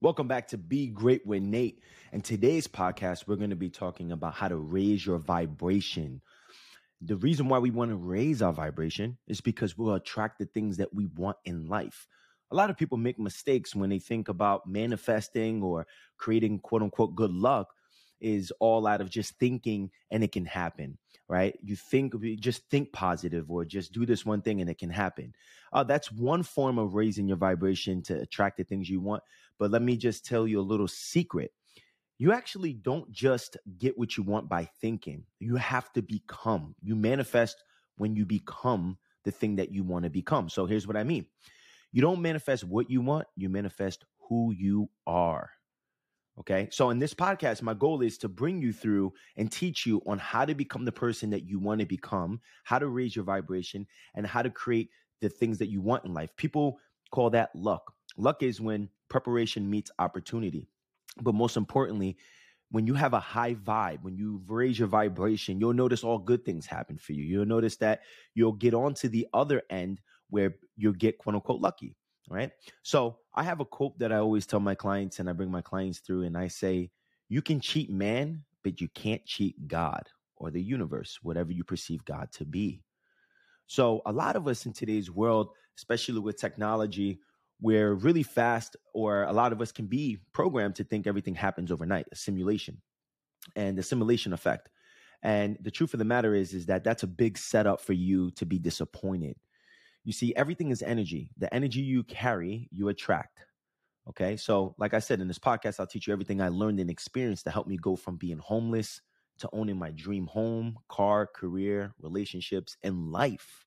Welcome back to Be Great with Nate. And today's podcast, we're going to be talking about how to raise your vibration. The reason why we want to raise our vibration is because we'll attract the things that we want in life. A lot of people make mistakes when they think about manifesting or creating quote unquote good luck is all out of just thinking and it can happen, right? You think, just think positive or just do this one thing and it can happen. Uh, that's one form of raising your vibration to attract the things you want. But let me just tell you a little secret. You actually don't just get what you want by thinking. You have to become. You manifest when you become the thing that you want to become. So here's what I mean. You don't manifest what you want, you manifest who you are. Okay. So in this podcast, my goal is to bring you through and teach you on how to become the person that you want to become, how to raise your vibration, and how to create the things that you want in life. People call that luck. Luck is when preparation meets opportunity. But most importantly, when you have a high vibe, when you raise your vibration, you'll notice all good things happen for you. You'll notice that you'll get on to the other end where you'll get quote unquote lucky right? So I have a quote that I always tell my clients and I bring my clients through, and I say, You can cheat man, but you can't cheat God or the universe, whatever you perceive God to be. So a lot of us in today's world, especially with technology, we're really fast, or a lot of us can be programmed to think everything happens overnight, a simulation and the simulation effect. And the truth of the matter is, is that that's a big setup for you to be disappointed you see, everything is energy. The energy you carry, you attract. Okay. So, like I said in this podcast, I'll teach you everything I learned and experienced to help me go from being homeless to owning my dream home, car, career, relationships, and life.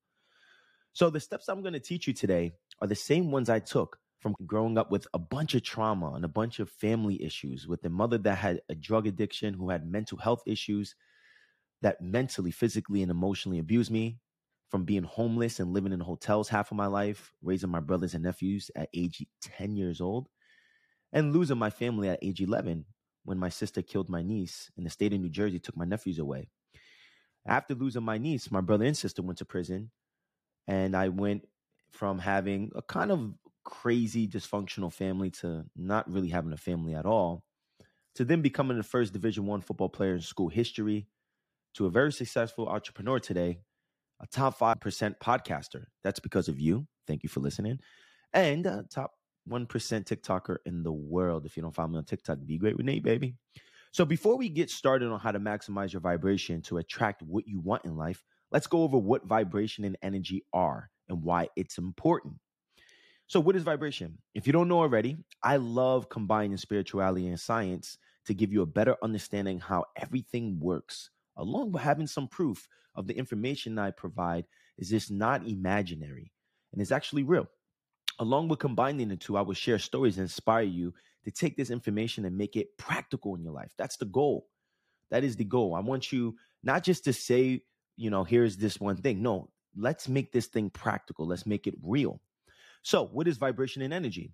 So, the steps I'm going to teach you today are the same ones I took from growing up with a bunch of trauma and a bunch of family issues with a mother that had a drug addiction, who had mental health issues that mentally, physically, and emotionally abused me, from being homeless and living in hotels half of my life, raising my brothers and nephews at age 10 years old, and losing my family at age 11 when my sister killed my niece in the state of New Jersey, took my nephews away. After losing my niece, my brother and sister went to prison, and I went from having a kind of crazy dysfunctional family to not really having a family at all to then becoming the first division one football player in school history to a very successful entrepreneur today a top 5% podcaster. That's because of you. Thank you for listening. And a top 1% TikToker in the world. If you don't follow me on TikTok, be great with Nate, baby. So before we get started on how to maximize your vibration to attract what you want in life, let's go over what vibration and energy are and why it's important. So, what is vibration? If you don't know already, I love combining spirituality and science to give you a better understanding how everything works along with having some proof of the information I provide is this not imaginary and it's actually real. Along with combining the two, I will share stories that inspire you to take this information and make it practical in your life. That's the goal. That is the goal. I want you not just to say, you know, here's this one thing. No, let's make this thing practical. Let's make it real. So, what is vibration and energy?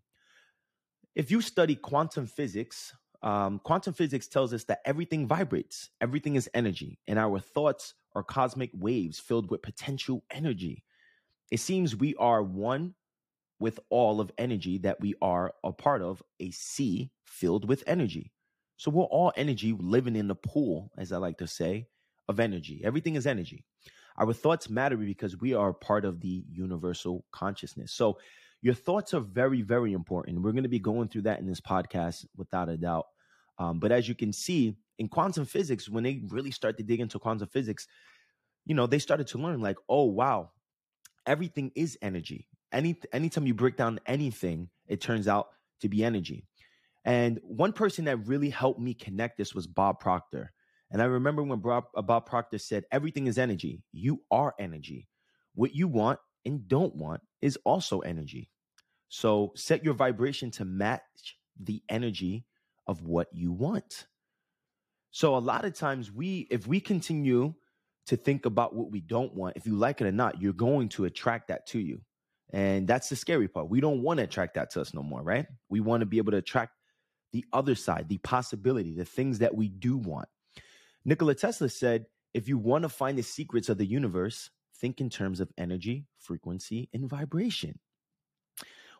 If you study quantum physics, um, quantum physics tells us that everything vibrates, everything is energy, and our thoughts are cosmic waves filled with potential energy. It seems we are one with all of energy that we are a part of, a sea filled with energy. So we're all energy living in the pool, as I like to say, of energy. Everything is energy. Our thoughts matter because we are part of the universal consciousness. So your thoughts are very, very important. We're going to be going through that in this podcast without a doubt. Um, but as you can see in quantum physics, when they really start to dig into quantum physics, you know, they started to learn like, oh wow, everything is energy. Any anytime you break down anything, it turns out to be energy. And one person that really helped me connect this was Bob Proctor. And I remember when Bob, Bob Proctor said, everything is energy. You are energy. What you want and don't want is also energy. So set your vibration to match the energy of what you want. So a lot of times we if we continue to think about what we don't want, if you like it or not, you're going to attract that to you. And that's the scary part. We don't want to attract that to us no more, right? We want to be able to attract the other side, the possibility, the things that we do want. Nikola Tesla said, if you want to find the secrets of the universe, think in terms of energy, frequency, and vibration.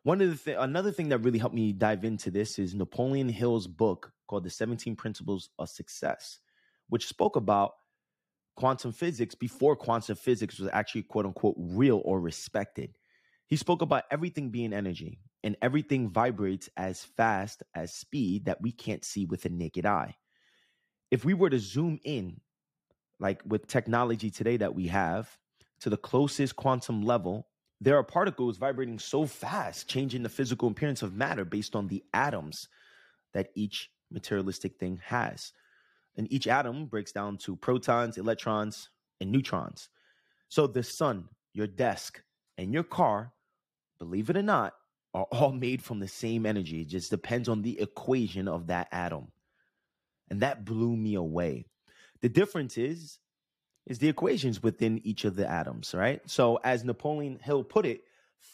One of the th- another thing that really helped me dive into this is Napoleon Hill's book called The 17 Principles of Success, which spoke about quantum physics before quantum physics was actually quote unquote real or respected. He spoke about everything being energy and everything vibrates as fast as speed that we can't see with the naked eye. If we were to zoom in, like with technology today that we have, to the closest quantum level, there are particles vibrating so fast, changing the physical appearance of matter based on the atoms that each materialistic thing has. And each atom breaks down to protons, electrons, and neutrons. So the sun, your desk, and your car, believe it or not, are all made from the same energy. It just depends on the equation of that atom. And that blew me away. The difference is is the equations within each of the atoms, right? So as Napoleon Hill put it,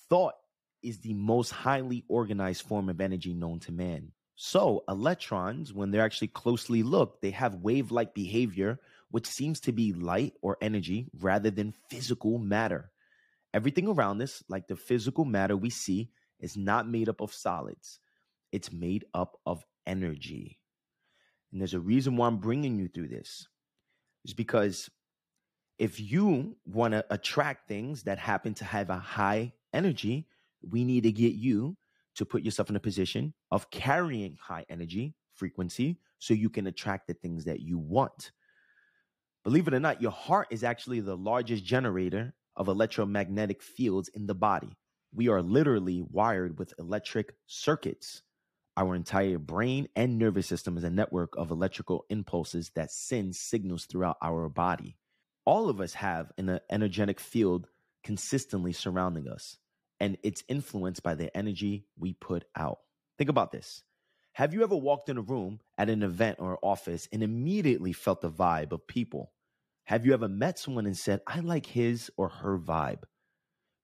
thought is the most highly organized form of energy known to man. So electrons, when they're actually closely looked, they have wave-like behavior, which seems to be light or energy rather than physical matter. Everything around us, like the physical matter we see, is not made up of solids. It's made up of energy. And there's a reason why I'm bringing you through this. Is because if you want to attract things that happen to have a high energy, we need to get you to put yourself in a position of carrying high energy frequency so you can attract the things that you want. Believe it or not, your heart is actually the largest generator of electromagnetic fields in the body. We are literally wired with electric circuits. Our entire brain and nervous system is a network of electrical impulses that send signals throughout our body. All of us have an uh, energetic field consistently surrounding us, and it's influenced by the energy we put out. Think about this. Have you ever walked in a room at an event or office and immediately felt the vibe of people? Have you ever met someone and said, I like his or her vibe?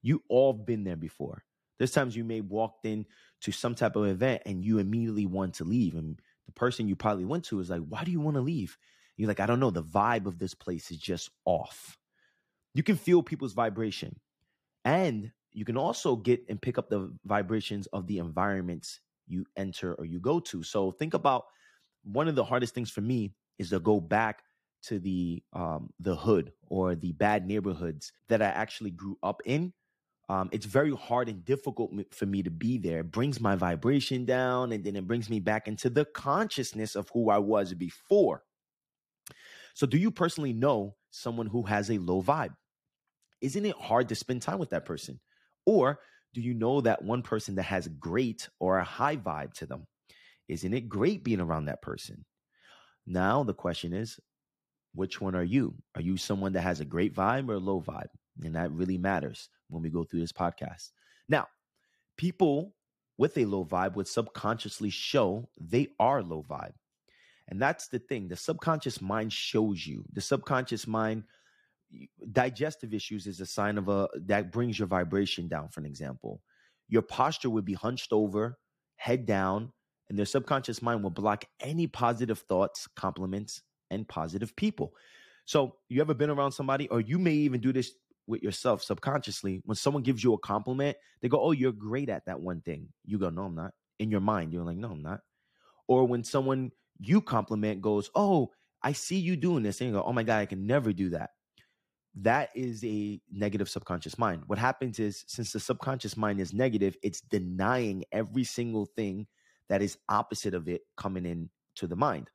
You all been there before. There's times you may walked in to some type of event and you immediately want to leave. And the person you probably went to is like, why do you want to leave? You're like, I don't know. The vibe of this place is just off. You can feel people's vibration. And you can also get and pick up the vibrations of the environments you enter or you go to. So think about one of the hardest things for me is to go back to the um, the hood or the bad neighborhoods that I actually grew up in um, it's very hard and difficult for me to be there. It brings my vibration down and then it brings me back into the consciousness of who I was before. So, do you personally know someone who has a low vibe? Isn't it hard to spend time with that person? Or do you know that one person that has great or a high vibe to them? Isn't it great being around that person? Now, the question is, which one are you? Are you someone that has a great vibe or a low vibe? And that really matters when we go through this podcast. Now, people with a low vibe would subconsciously show they are low vibe. And that's the thing. The subconscious mind shows you. The subconscious mind digestive issues is a sign of a that brings your vibration down for an example. Your posture would be hunched over, head down, and their subconscious mind will block any positive thoughts, compliments, and positive people. So, you ever been around somebody or you may even do this with yourself subconsciously when someone gives you a compliment they go oh you're great at that one thing you go no i'm not in your mind you're like no i'm not or when someone you compliment goes oh i see you doing this and you go oh my god i can never do that. That is a negative subconscious mind. What happens is since the subconscious mind is negative it's denying every single thing that is opposite of it coming in to the mind.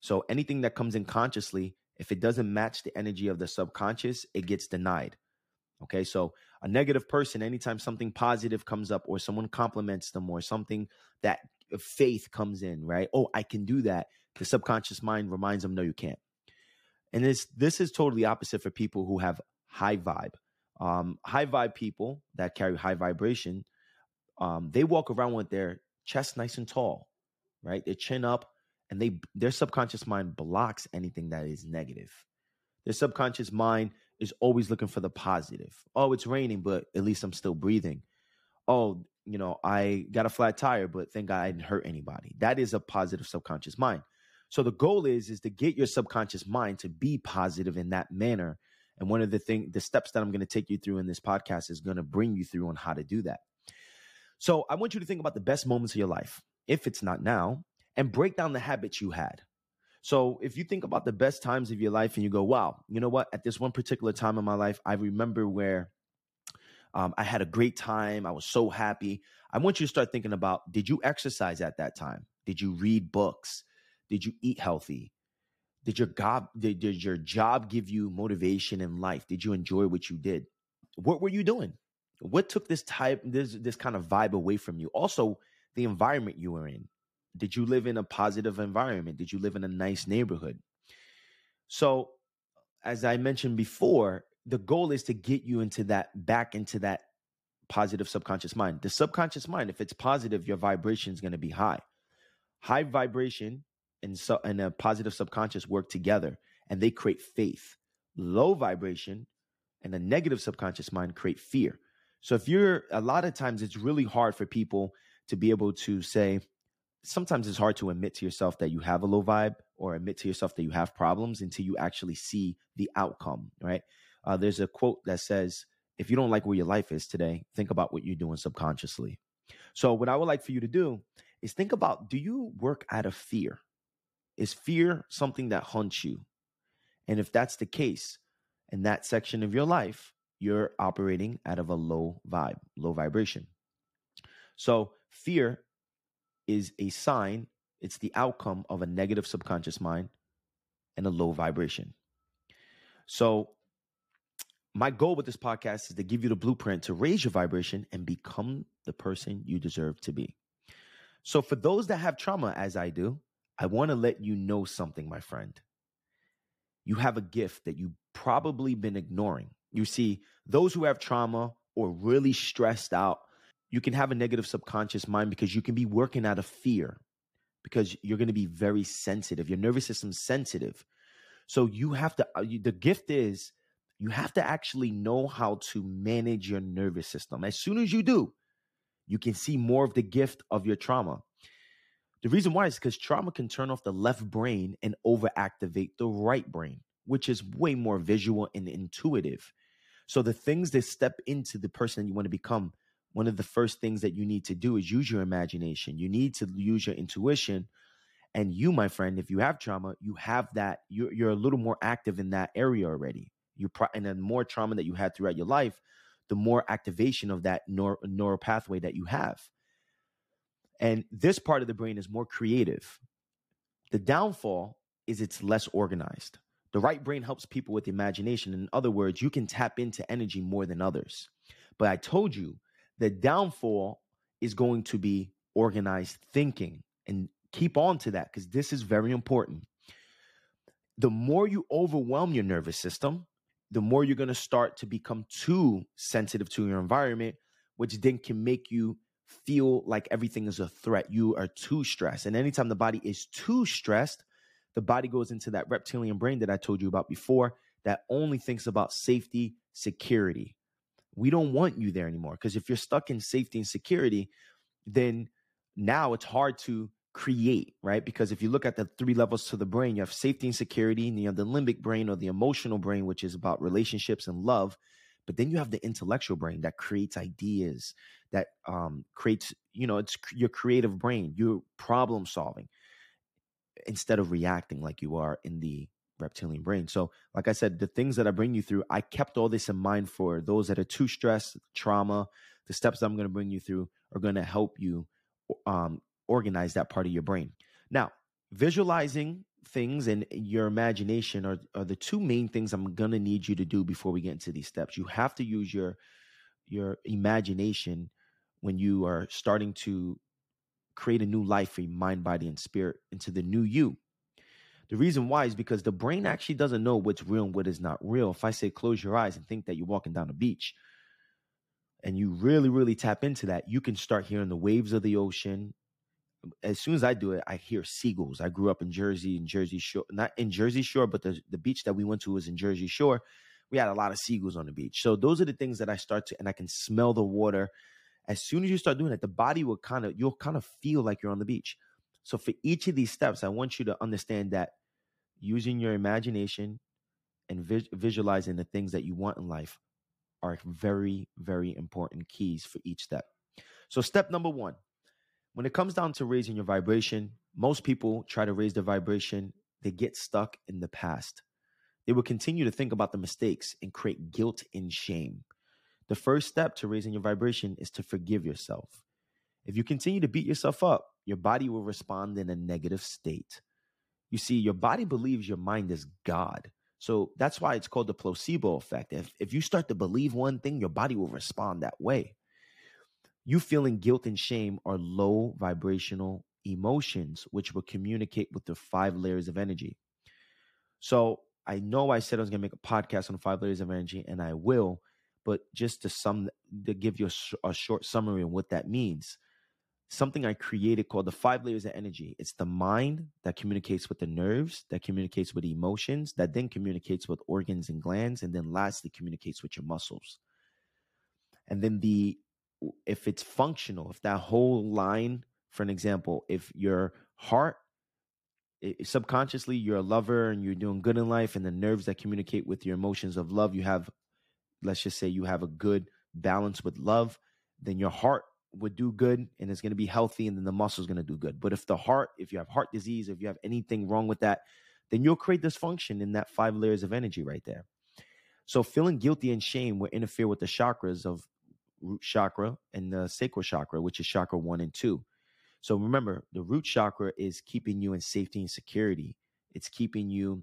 So anything that comes in consciously if it doesn't match the energy of the subconscious it gets denied. Okay, so a negative person, anytime something positive comes up or someone compliments them or something that faith comes in, right? Oh, I can do that. The subconscious mind reminds them, no, you can't. And this this is totally opposite for people who have high vibe. Um, high vibe people that carry high vibration, um, they walk around with their chest nice and tall, right? Their chin up, and they their subconscious mind blocks anything that is negative. Their subconscious mind is always looking for the positive. Oh, it's raining, but at least I'm still breathing. Oh, you know, I got a flat tire, but thank God I didn't hurt anybody. That is a positive subconscious mind. So the goal is is to get your subconscious mind to be positive in that manner. And one of the thing the steps that I'm going to take you through in this podcast is going to bring you through on how to do that. So I want you to think about the best moments of your life, if it's not now, and break down the habits you had. So if you think about the best times of your life and you go, wow, you know what? At this one particular time in my life, I remember where um, I had a great time. I was so happy. I want you to start thinking about did you exercise at that time? Did you read books? Did you eat healthy? Did your job did, did your job give you motivation in life? Did you enjoy what you did? What were you doing? What took this type this this kind of vibe away from you? Also, the environment you were in. Did you live in a positive environment? Did you live in a nice neighborhood? So, as I mentioned before, the goal is to get you into that back into that positive subconscious mind. The subconscious mind, if it's positive, your vibration is going to be high. High vibration and so and a positive subconscious work together and they create faith. Low vibration and a negative subconscious mind create fear. So if you're a lot of times it's really hard for people to be able to say sometimes it's hard to admit to yourself that you have a low vibe or admit to yourself that you have problems until you actually see the outcome, right? Uh, there's a quote that says, if you don't like where your life is today, think about what you're doing subconsciously. So, what I would like for you to do is think about do you work out of fear? Is fear something that haunts you? And if that's the case, in that section of your life, you're operating out of a low vibe, low vibration. So, fear is a sign, it's the outcome of a negative subconscious mind and a low vibration. So, my goal with this podcast is to give you the blueprint to raise your vibration and become the person you deserve to be. So, for those that have trauma, as I do, I want to let you know something, my friend. You have a gift that you've probably been ignoring. You see, those who have trauma or really stressed out, you can have a negative subconscious mind because you can be working out of fear because you're going to be very sensitive. Your nervous system's sensitive. So you have to, uh, the gift is you have to actually know how to manage your nervous system. As soon as you do, you can see more of the gift of your trauma. The reason why is because trauma can turn off the left brain and overactivate the right brain, which is way more visual and intuitive. So the things that step into the person you want to become, one of the first things that you need to do is use your imagination. You need to use your intuition. And you, my friend, if you have trauma, you have that, you're, you're a little more active in that area already you pro- and the more trauma that you had throughout your life, the more activation of that neur- neural pathway that you have. And this part of the brain is more creative. The downfall is it's less organized. The right brain helps people with imagination. In other words, you can tap into energy more than others. But I told you the downfall is going to be organized thinking and keep on to that because this is very important. The more you overwhelm your nervous system, the more you're going to start to become too sensitive to your environment, which then can make you feel like everything is a threat. You are too stressed. And anytime the body is too stressed, the body goes into that reptilian brain that I told you about before that only thinks about safety, security. We don't want you there anymore because if you're stuck in safety and security, then now it's hard to create, right? Because if you look at the three levels to the brain, you have safety and security, and you have the limbic brain or the emotional brain, which is about relationships and love. But then you have the intellectual brain that creates ideas, that um, creates, you know, it's your creative brain, your problem solving, instead of reacting like you are in the reptilian brain. So, like I said, the things that I bring you through, I kept all this in mind for those that are too stressed, trauma. The steps I'm going to bring you through are going to help you um, organize that part of your brain. Now, visualizing things and your imagination are, are the two main things I'm going to need you to do before we get into these steps. You have to use your your imagination when you are starting to create a new life for your mind, body, and spirit into the new you. The reason why is because the brain actually doesn't know what's real and what is not real. If I say close your eyes and think that you're walking down a beach, and you really, really tap into that, you can start hearing the waves of the ocean, as soon as I do it, I hear seagulls. I grew up in Jersey, in Jersey Shore, not in Jersey Shore, but the, the beach that we went to was in Jersey Shore. We had a lot of seagulls on the beach. So those are the things that I start to, and I can smell the water. As soon as you start doing it, the body will kind of, you'll kind of feel like you're on the beach. So for each of these steps, I want you to understand that using your imagination and vis- visualizing the things that you want in life are very, very important keys for each step. So, step number one when it comes down to raising your vibration, most people try to raise their vibration, they get stuck in the past. They will continue to think about the mistakes and create guilt and shame. The first step to raising your vibration is to forgive yourself. If you continue to beat yourself up, your body will respond in a negative state. You see, your body believes your mind is God. So that's why it's called the placebo effect. If, if you start to believe one thing, your body will respond that way. You feeling guilt and shame are low vibrational emotions, which will communicate with the five layers of energy. So I know I said I was going to make a podcast on five layers of energy, and I will. But just to sum, to give you a, a short summary of what that means, something I created called the five layers of energy. It's the mind that communicates with the nerves, that communicates with emotions, that then communicates with organs and glands, and then lastly communicates with your muscles. And then the if it's functional, if that whole line, for an example, if your heart subconsciously you're a lover and you're doing good in life and the nerves that communicate with your emotions of love you have let's just say you have a good balance with love then your heart would do good and it's going to be healthy and then the muscle is going to do good. But if the heart if you have heart disease if you have anything wrong with that then you'll create dysfunction in that five layers of energy right there. So feeling guilty and shame will interfere with the chakras of root chakra and the sacral chakra which is chakra 1 and 2 so remember, the root chakra is keeping you in safety and security. It's keeping you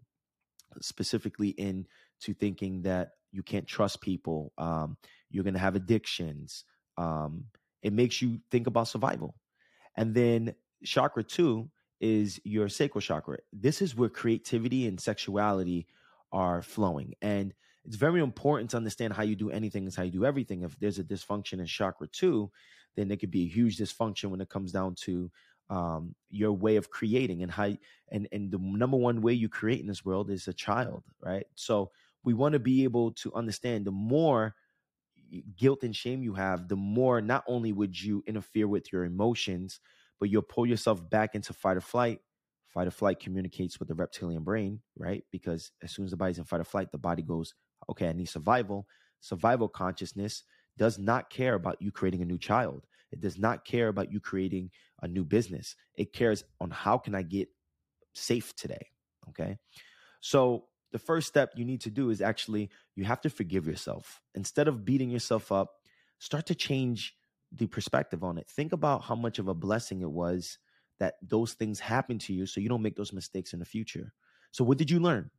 specifically into thinking that you can't trust people. Um, you're going to have addictions. Um, it makes you think about survival. And then chakra two is your sacral chakra. This is where creativity and sexuality are flowing. And it's very important to understand how you do anything is how you do everything. If there's a dysfunction in chakra two, then there could be a huge dysfunction when it comes down to um, your way of creating and how and and the number one way you create in this world is a child, right? So we want to be able to understand the more guilt and shame you have, the more not only would you interfere with your emotions, but you'll pull yourself back into fight or flight. Fight or flight communicates with the reptilian brain, right? Because as soon as the body's in fight or flight, the body goes, okay, I need survival. Survival consciousness does not care about you creating a new child. It does not care about you creating a new business. It cares on how can I get safe today. Okay. So the first step you need to do is actually you have to forgive yourself. Instead of beating yourself up, start to change the perspective on it. Think about how much of a blessing it was that those things happened to you so you don't make those mistakes in the future. So what did you learn?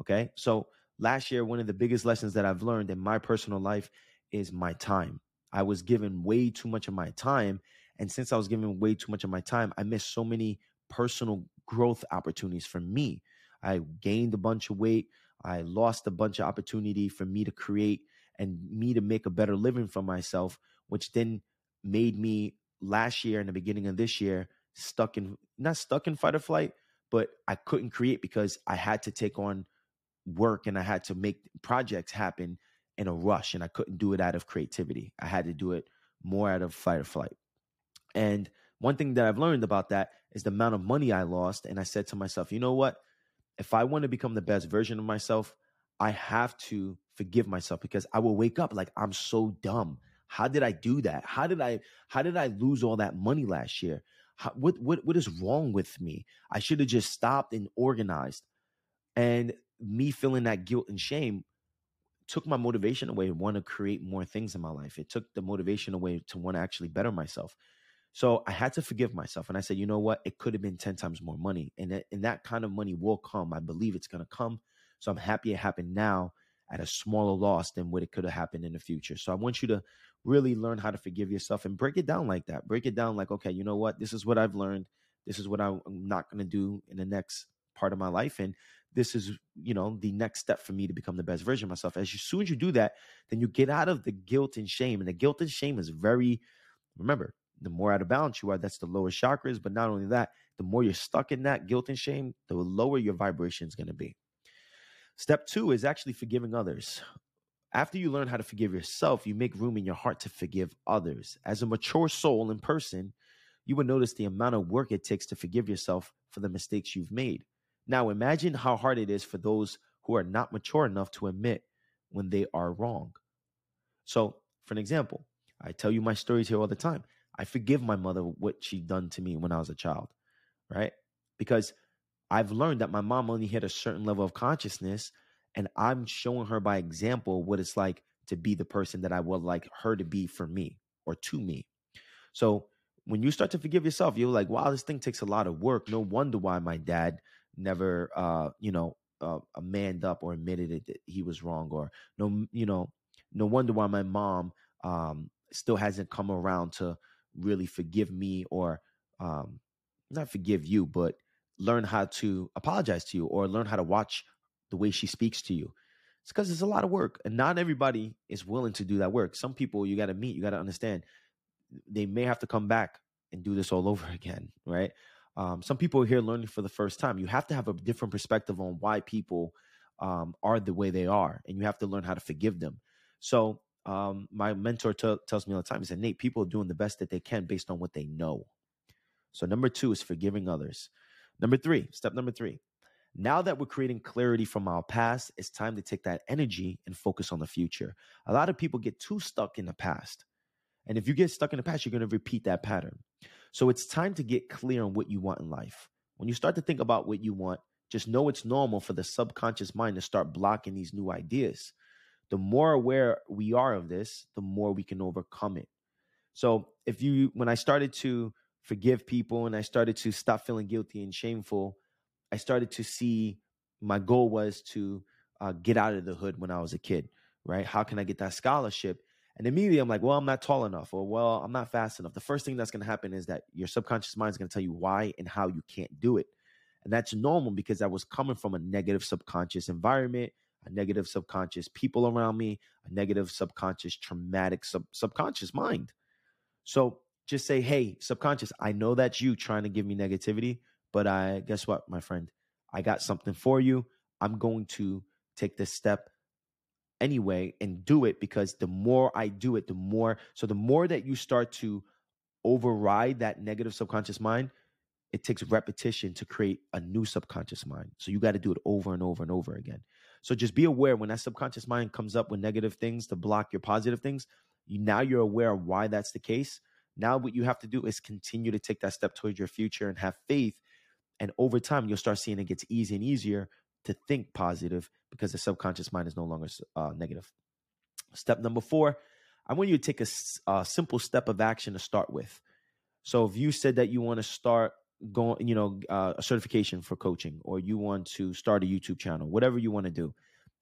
Okay? So last year one of the biggest lessons that I've learned in my personal life is my time. I was given way too much of my time. And since I was given way too much of my time, I missed so many personal growth opportunities for me. I gained a bunch of weight. I lost a bunch of opportunity for me to create and me to make a better living for myself, which then made me last year and the beginning of this year stuck in not stuck in fight or flight, but I couldn't create because I had to take on work and I had to make projects happen in a rush and I couldn't do it out of creativity. I had to do it more out of fight or flight. And one thing that I've learned about that is the amount of money I lost. And I said to myself, you know what? If I want to become the best version of myself, I have to forgive myself because I will wake up like I'm so dumb. How did I do that? How did I how did I lose all that money last year? How, what what what is wrong with me? I should have just stopped and organized. And me feeling that guilt and shame took my motivation away to want to create more things in my life. It took the motivation away to want to actually better myself. So I had to forgive myself. And I said, you know what? It could have been 10 times more money. And, and that kind of money will come. I believe it's going to come. So I'm happy it happened now at a smaller loss than what it could have happened in the future. So I want you to really learn how to forgive yourself and break it down like that. Break it down like, okay, you know what? This is what I've learned. This is what I'm not going to do in the next part of my life. And this is you know the next step for me to become the best version of myself. As soon as you do that then you get out of the guilt and shame and the guilt and shame is very remember the more out of balance you are that's the lower chakras but not only that the more you're stuck in that guilt and shame the lower your vibration is going to be. Step two is actually forgiving others. After you learn how to forgive yourself you make room in your heart to forgive others. As a mature soul in person you will notice the amount of work it takes to forgive yourself for the mistakes you've made now, imagine how hard it is for those who are not mature enough to admit when they are wrong. So, for an example, I tell you my stories here all the time. I forgive my mother what she done to me when I was a child, right? Because I've learned that my mom only hit a certain level of consciousness, and I'm showing her by example what it's like to be the person that I would like her to be for me or to me. So when you start to forgive yourself, you're like, wow, this thing takes a lot of work. No wonder why my dad never, uh, you know, uh, manned up or admitted it that he was wrong, or no, you know, no wonder why my mom um, still hasn't come around to really forgive me or um, not forgive you, but learn how to apologize to you or learn how to watch the way she speaks to you. It's because it's a lot of work, and not everybody is willing to do that work. Some people you got to meet, you got to understand, they may have to come back and do this all over again, right? Um, some people are here learning for the first time. You have to have a different perspective on why people um, are the way they are, and you have to learn how to forgive them. So, um, my mentor t- tells me all the time, he said, Nate, people are doing the best that they can based on what they know. So, number two is forgiving others. Number three, step number three. Now that we're creating clarity from our past, it's time to take that energy and focus on the future. A lot of people get too stuck in the past. And if you get stuck in the past, you're going to repeat that pattern. So it's time to get clear on what you want in life. When you start to think about what you want, just know it's normal for the subconscious mind to start blocking these new ideas. The more aware we are of this, the more we can overcome it. So if you, when I started to forgive people and I started to stop feeling guilty and shameful, I started to see my goal was to uh, get out of the hood when I was a kid, right? How can I get that scholarship? And immediately I'm like, well, I'm not tall enough, or well, I'm not fast enough. The first thing that's going to happen is that your subconscious mind is going to tell you why and how you can't do it. And that's normal because I was coming from a negative subconscious environment, a negative subconscious people around me, a negative subconscious traumatic sub- subconscious mind. So just say, hey, subconscious, I know that's you trying to give me negativity, but I guess what, my friend? I got something for you. I'm going to take this step anyway and do it because the more I do it, the more so the more that you start to override that negative subconscious mind, it takes repetition to create a new subconscious mind. So you got to do it over and over and over again. So just be aware when that subconscious mind comes up with negative things to block your positive things, now you're aware of why that's the case now, what you have to do is continue to take that step towards your future and have faith. And over time, you'll start seeing it gets easier and easier to think positive because the subconscious mind is no longer uh, negative. Step number four, I want you to take a, a simple step of action to start with. So if you said that you want to start going, you know, uh, a certification for coaching, or you want to start a YouTube channel, whatever you want to do,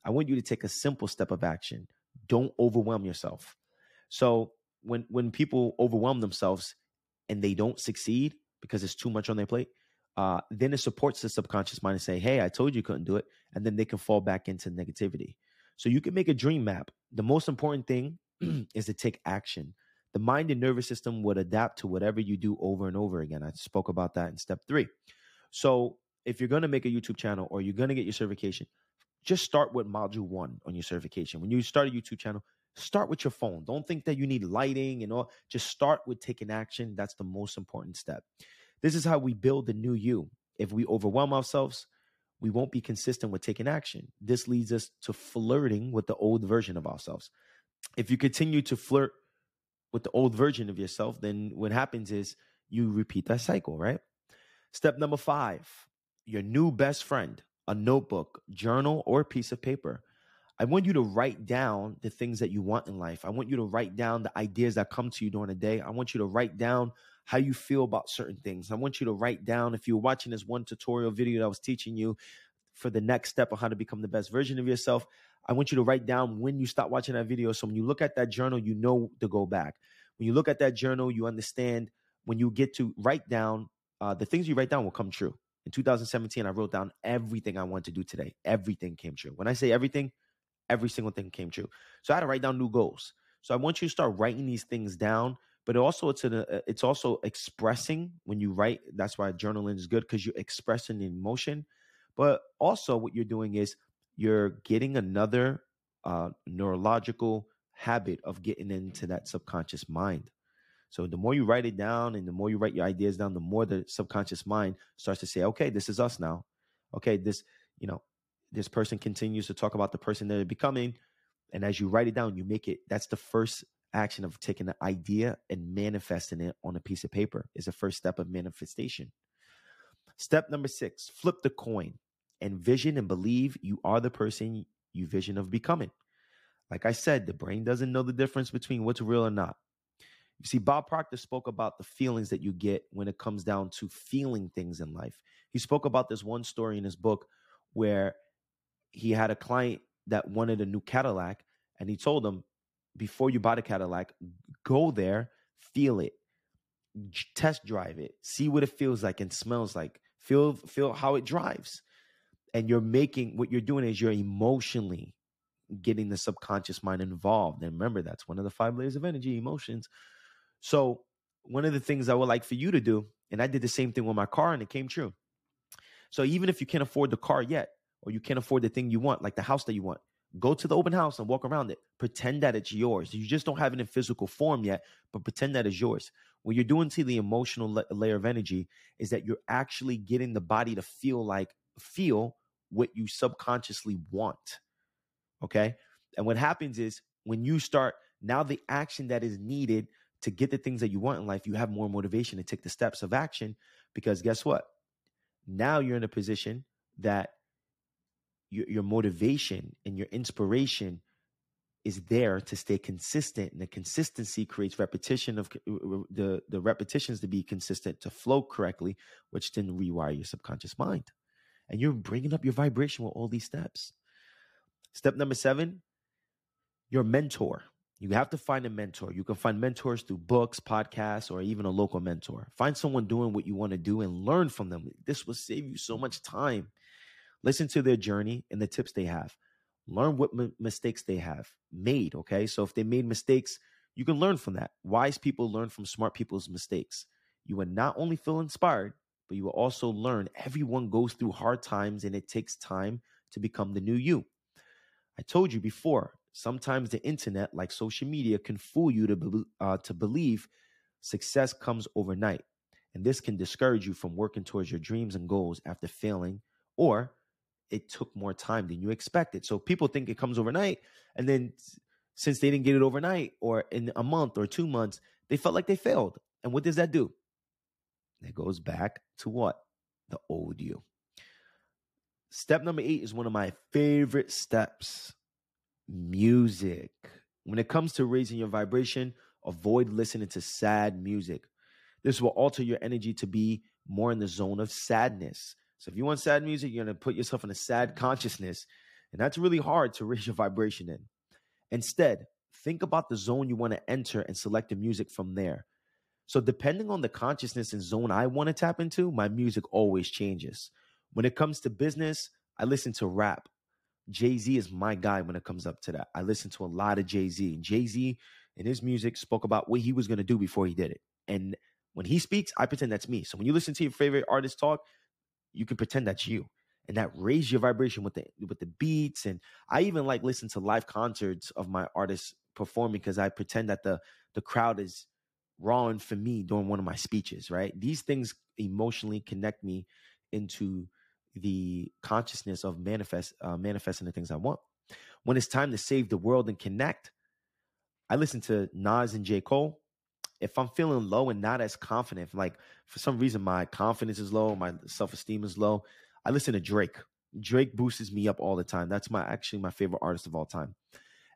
I want you to take a simple step of action. Don't overwhelm yourself. So when when people overwhelm themselves and they don't succeed because it's too much on their plate, uh, then it supports the subconscious mind and say, "Hey, I told you couldn't do it," and then they can fall back into negativity. So you can make a dream map. The most important thing is to take action. The mind and nervous system would adapt to whatever you do over and over again. I spoke about that in step three. So if you're going to make a YouTube channel or you're going to get your certification, just start with module one on your certification. When you start a YouTube channel, start with your phone. Don't think that you need lighting and all. Just start with taking action. That's the most important step. This is how we build the new you. If we overwhelm ourselves, we won't be consistent with taking action. This leads us to flirting with the old version of ourselves. If you continue to flirt with the old version of yourself, then what happens is you repeat that cycle, right? Step number five your new best friend, a notebook, journal, or piece of paper. I want you to write down the things that you want in life. I want you to write down the ideas that come to you during the day. I want you to write down how you feel about certain things. I want you to write down if you're watching this one tutorial video that I was teaching you for the next step of how to become the best version of yourself. I want you to write down when you stop watching that video. So when you look at that journal, you know to go back. When you look at that journal, you understand when you get to write down uh, the things you write down will come true. In 2017, I wrote down everything I want to do today. Everything came true. When I say everything, every single thing came true. So I had to write down new goals. So I want you to start writing these things down, but also it's a, uh, it's also expressing when you write. That's why journaling is good because you're expressing emotion. But also what you're doing is you're getting another uh, neurological habit of getting into that subconscious mind. So the more you write it down and the more you write your ideas down, the more the subconscious mind starts to say, okay, this is us now. Okay, this, you know, this person continues to talk about the person they're becoming and as you write it down you make it that's the first action of taking the idea and manifesting it on a piece of paper is the first step of manifestation. Step number six flip the coin. Envision and believe you are the person you vision of becoming. Like I said, the brain doesn't know the difference between what's real or not. You see, Bob Proctor spoke about the feelings that you get when it comes down to feeling things in life. He spoke about this one story in his book where he had a client that wanted a new Cadillac, and he told him, before you buy the Cadillac, go there, feel it, test drive it, see what it feels like and smells like, feel feel how it drives. And you're making what you're doing is you're emotionally getting the subconscious mind involved. And remember, that's one of the five layers of energy, emotions. So, one of the things I would like for you to do, and I did the same thing with my car and it came true. So, even if you can't afford the car yet, or you can't afford the thing you want, like the house that you want, go to the open house and walk around it. Pretend that it's yours. You just don't have it in physical form yet, but pretend that it's yours. What you're doing to the emotional la- layer of energy is that you're actually getting the body to feel like, feel what you subconsciously want. Okay. And what happens is when you start now the action that is needed to get the things that you want in life, you have more motivation to take the steps of action because guess what? Now you're in a position that your, your motivation and your inspiration is there to stay consistent and the consistency creates repetition of uh, uh, uh, the the repetitions to be consistent to flow correctly which then rewire your subconscious mind. And you're bringing up your vibration with all these steps. Step number 7 your mentor. You have to find a mentor. You can find mentors through books podcasts or even a local mentor. Find someone doing what you want to do and learn from them. This will save you so much time Listen to their journey and the tips they have. Learn what m- mistakes they have made. Okay. So if they made mistakes, you can learn from that. Wise people learn from smart people's mistakes. You will not only feel inspired, but you will also learn everyone goes through hard times and it takes time to become the new you. I told you before, sometimes the internet, like social media, can fool you to, be, uh, to believe success comes overnight. And this can discourage you from working towards your dreams and goals after failing or it took more time than you expected. So people think it comes overnight. And then since they didn't get it overnight or in a month or two months, they felt like they failed. And what does that do? It goes back to what? The old you. Step number eight is one of my favorite steps music. When it comes to raising your vibration, avoid listening to sad music. This will alter your energy to be more in the zone of sadness. So if you want sad music, you're going to put yourself in a sad consciousness. And that's really hard to raise your vibration in. Instead, think about the zone you want to enter and select the music from there. So, depending on the consciousness and zone I want to tap into, my music always changes. When it comes to business, I listen to rap. Jay Z is my guy when it comes up to that. I listen to a lot of Jay Z. Jay Z in his music spoke about what he was going to do before he did it. And when he speaks, I pretend that's me. So when you listen to your favorite artist talk, you can pretend that's you and that raise your vibration with the with the beats and i even like listen to live concerts of my artists performing because i pretend that the the crowd is rawing for me during one of my speeches right? These things emotionally connect me into the consciousness of manifest uh, manifesting the things i want. When it's time to save the world and connect i listen to nas and j. Cole if I'm feeling low and not as confident, like for some reason my confidence is low, my self esteem is low, I listen to Drake. Drake boosts me up all the time. That's my actually my favorite artist of all time.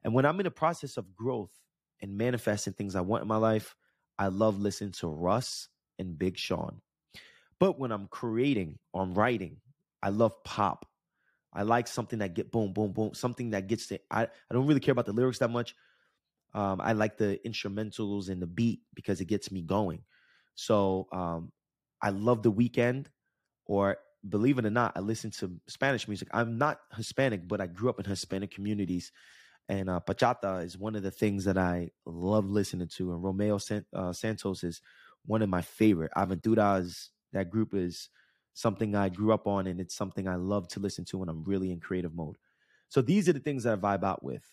And when I'm in a process of growth and manifesting things I want in my life, I love listening to Russ and Big Sean. But when I'm creating or I'm writing, I love pop. I like something that get boom, boom, boom, something that gets to I, I don't really care about the lyrics that much, um, I like the instrumentals and the beat because it gets me going. So um, I love the Weeknd, or believe it or not, I listen to Spanish music. I'm not Hispanic, but I grew up in Hispanic communities, and uh, is one of the things that I love listening to. And Romeo San- uh, Santos is one of my favorite. Aventuras, that group is something I grew up on, and it's something I love to listen to when I'm really in creative mode. So these are the things that I vibe out with.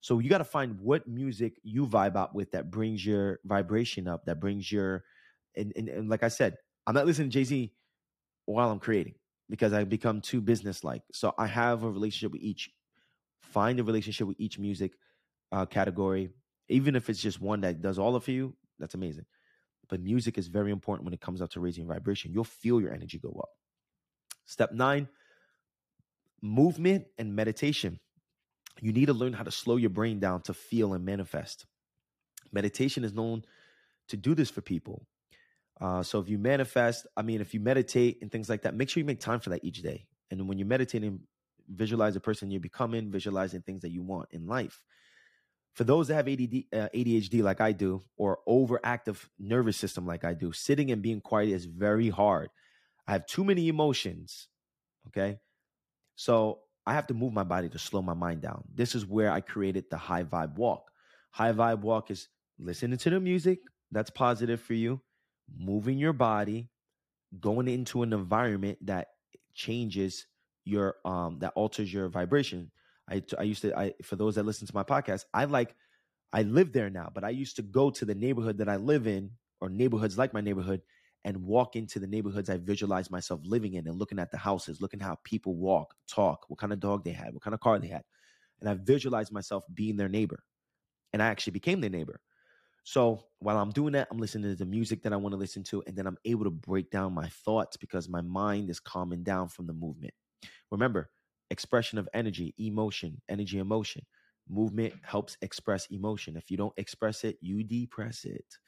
So you got to find what music you vibe out with that brings your vibration up, that brings your, and, and, and like I said, I'm not listening to Jay Z while I'm creating because I become too business like. So I have a relationship with each, find a relationship with each music uh, category Even if it's just one that does all of you, that's amazing. But music is very important when it comes up to raising vibration. You'll feel your energy go up. Step nine, movement and meditation. You need to learn how to slow your brain down to feel and manifest. Meditation is known to do this for people. Uh, so if you manifest, I mean, if you meditate and things like that, make sure you make time for that each day. And when you're meditating, visualize the person you're becoming, visualizing things that you want in life. For those that have ADD, uh, ADHD like I do, or overactive nervous system like I do, sitting and being quiet is very hard. I have too many emotions. Okay. So I have to move my body to slow my mind down. This is where I created the high vibe walk. High vibe walk is listening to the music that's positive for you, moving your body, going into an environment that changes your um that alters your vibration. I I used to I for those that listen to my podcast, I like I live there now, but I used to go to the neighborhood that I live in or neighborhoods like my neighborhood and walk into the neighborhoods I visualize myself living in and looking at the houses, looking how people walk, talk, what kind of dog they had, what kind of car they had. And I visualized myself being their neighbor. And I actually became their neighbor. So while I'm doing that, I'm listening to the music that I want to listen to, and then I'm able to break down my thoughts because my mind is calming down from the movement. Remember, expression of energy, emotion, energy, emotion. Movement helps express emotion. If you don't express it, you depress it.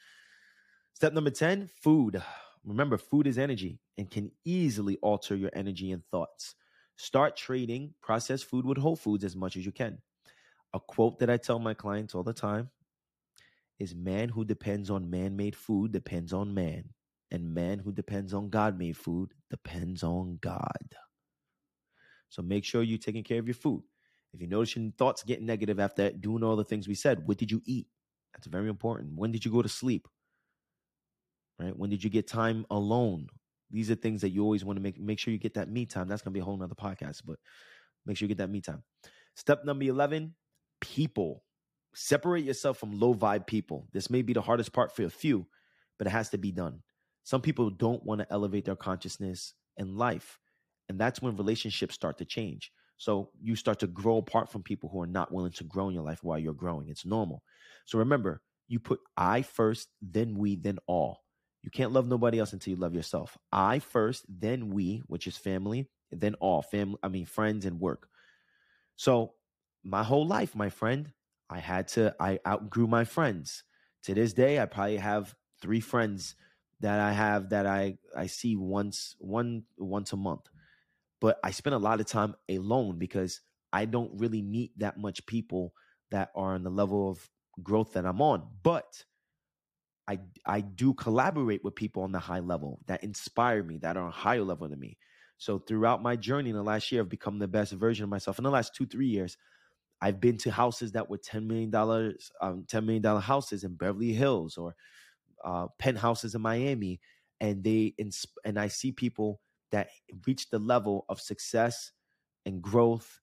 Step number 10 food. Remember, food is energy and can easily alter your energy and thoughts. Start trading processed food with whole foods as much as you can. A quote that I tell my clients all the time is man who depends on man made food depends on man, and man who depends on God made food depends on God. So make sure you're taking care of your food. If you notice your thoughts get negative after doing all the things we said, what did you eat? That's very important. When did you go to sleep? Right? When did you get time alone? These are things that you always want to make make sure you get that me time. That's gonna be a whole nother podcast, but make sure you get that me time. Step number 11, people. Separate yourself from low vibe people. This may be the hardest part for a few, but it has to be done. Some people don't want to elevate their consciousness in life. And that's when relationships start to change. So you start to grow apart from people who are not willing to grow in your life while you're growing. It's normal. So remember, you put I first, then we, then all. You can't love nobody else until you love yourself. I first, then we, which is family, then all family, I mean friends and work. So my whole life, my friend, I had to, I outgrew my friends. To this day, I probably have three friends that I have that I I see once one once a month. But I spend a lot of time alone because I don't really meet that much people that are on the level of growth that I'm on. But I I do collaborate with people on the high level that inspire me, that are on a higher level than me. So throughout my journey in the last year, I've become the best version of myself. In the last two, three years, I've been to houses that were $10 million, um, $10 million houses in Beverly Hills or uh, penthouses in Miami. And they and I see people that reach the level of success and growth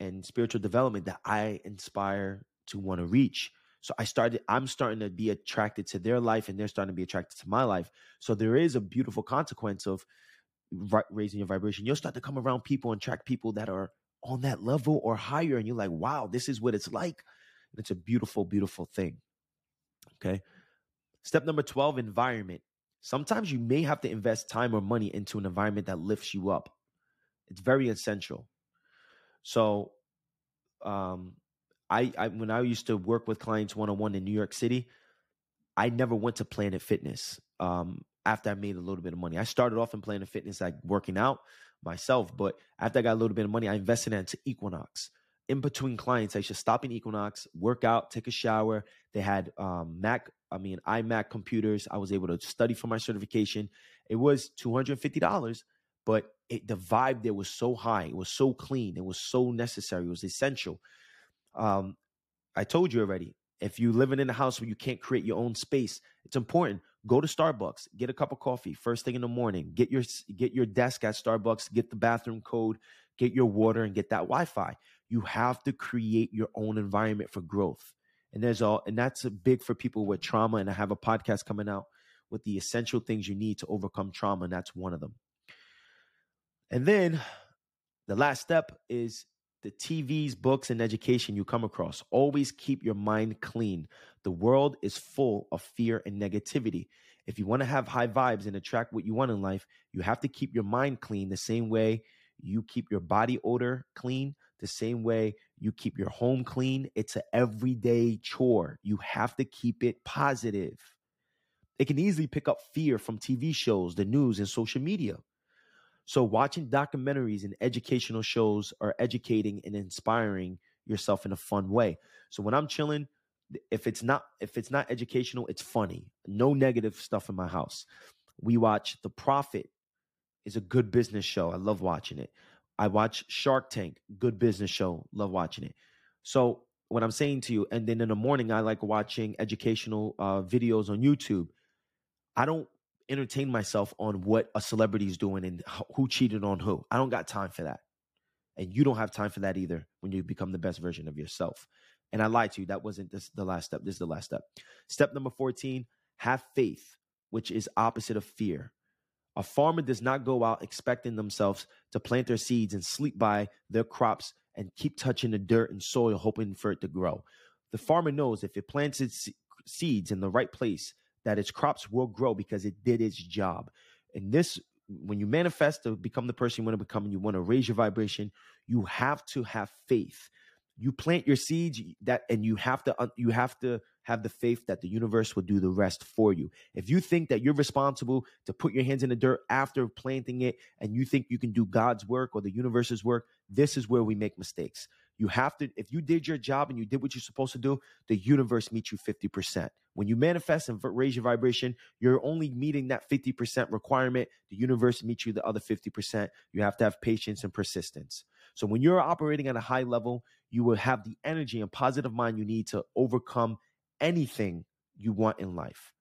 and spiritual development that I inspire to want to reach. So I started, I'm starting to be attracted to their life and they're starting to be attracted to my life. So there is a beautiful consequence of raising your vibration. You'll start to come around people and track people that are on that level or higher. And you're like, wow, this is what it's like. And it's a beautiful, beautiful thing. Okay. Step number 12 environment. Sometimes you may have to invest time or money into an environment that lifts you up. It's very essential. So, um, I, I when I used to work with clients one on one in New York City, I never went to Planet Fitness. Um, after I made a little bit of money, I started off in Planet Fitness, like working out myself. But after I got a little bit of money, I invested into Equinox. In between clients, I should stop in Equinox, work out, take a shower. They had um, Mac, I mean iMac computers. I was able to study for my certification. It was two hundred fifty dollars, but it, the vibe there was so high. It was so clean. It was so necessary. It was essential. Um, I told you already. If you're living in a house where you can't create your own space, it's important. Go to Starbucks, get a cup of coffee first thing in the morning. Get your get your desk at Starbucks, get the bathroom code, get your water, and get that Wi-Fi. You have to create your own environment for growth. And there's all, and that's big for people with trauma. And I have a podcast coming out with the essential things you need to overcome trauma, and that's one of them. And then the last step is the TVs, books, and education you come across. Always keep your mind clean. The world is full of fear and negativity. If you want to have high vibes and attract what you want in life, you have to keep your mind clean the same way you keep your body odor clean, the same way you keep your home clean. It's an everyday chore. You have to keep it positive. It can easily pick up fear from TV shows, the news, and social media. So, watching documentaries and educational shows are educating and inspiring yourself in a fun way. So, when I'm chilling, if it's not if it's not educational, it's funny. No negative stuff in my house. We watch The Profit is a good business show. I love watching it. I watch Shark Tank, good business show. Love watching it. So what I'm saying to you, and then in the morning I like watching educational uh, videos on YouTube. I don't entertain myself on what a celebrity is doing and who cheated on who. I don't got time for that. And you don't have time for that either when you become the best version of yourself. And I lied to you. That wasn't this the last step. This is the last step. Step number 14, have faith, which is opposite of fear. A farmer does not go out expecting themselves to plant their seeds and sleep by their crops and keep touching the dirt and soil, hoping for it to grow. The farmer knows if it plants its seeds in the right place, that its crops will grow because it did its job. And this, when you manifest to become the person you want to become and you want to raise your vibration, you have to have faith. You plant your seeds that and you have to uh, you have to have the faith that the universe will do the rest for you. If you think that you're responsible to put your hands in the dirt after planting it and you think you can do god's work or the universe's work this is where we make mistakes you have to if you did your job and you did what you're supposed to do the universe meets you 50% when you manifest and raise your vibration you're only meeting that 50% requirement. The universe meets you the other 50% you have to have patience and persistence. So when you're operating at a high level, you will have the energy and positive mind you need to overcome anything you want in life.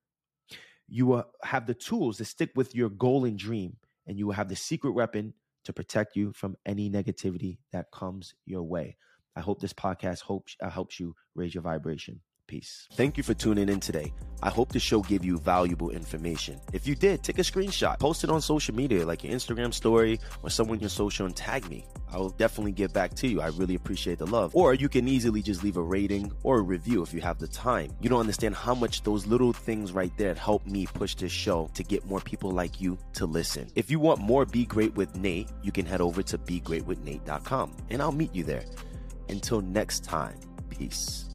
You will have the tools to stick with your goal and dream, and you will have the secret weapon to protect you from any negativity that comes your way. I hope this podcast hopes, uh, helps you raise your vibration. Peace. Thank you for tuning in today. I hope the show gave you valuable information. If you did, take a screenshot, post it on social media like your Instagram story or someone your social and tag me. I will definitely get back to you. I really appreciate the love. Or you can easily just leave a rating or a review if you have the time. You don't understand how much those little things right there help me push this show to get more people like you to listen. If you want more Be Great with Nate, you can head over to begreatwithnate.com and I'll meet you there. Until next time, peace.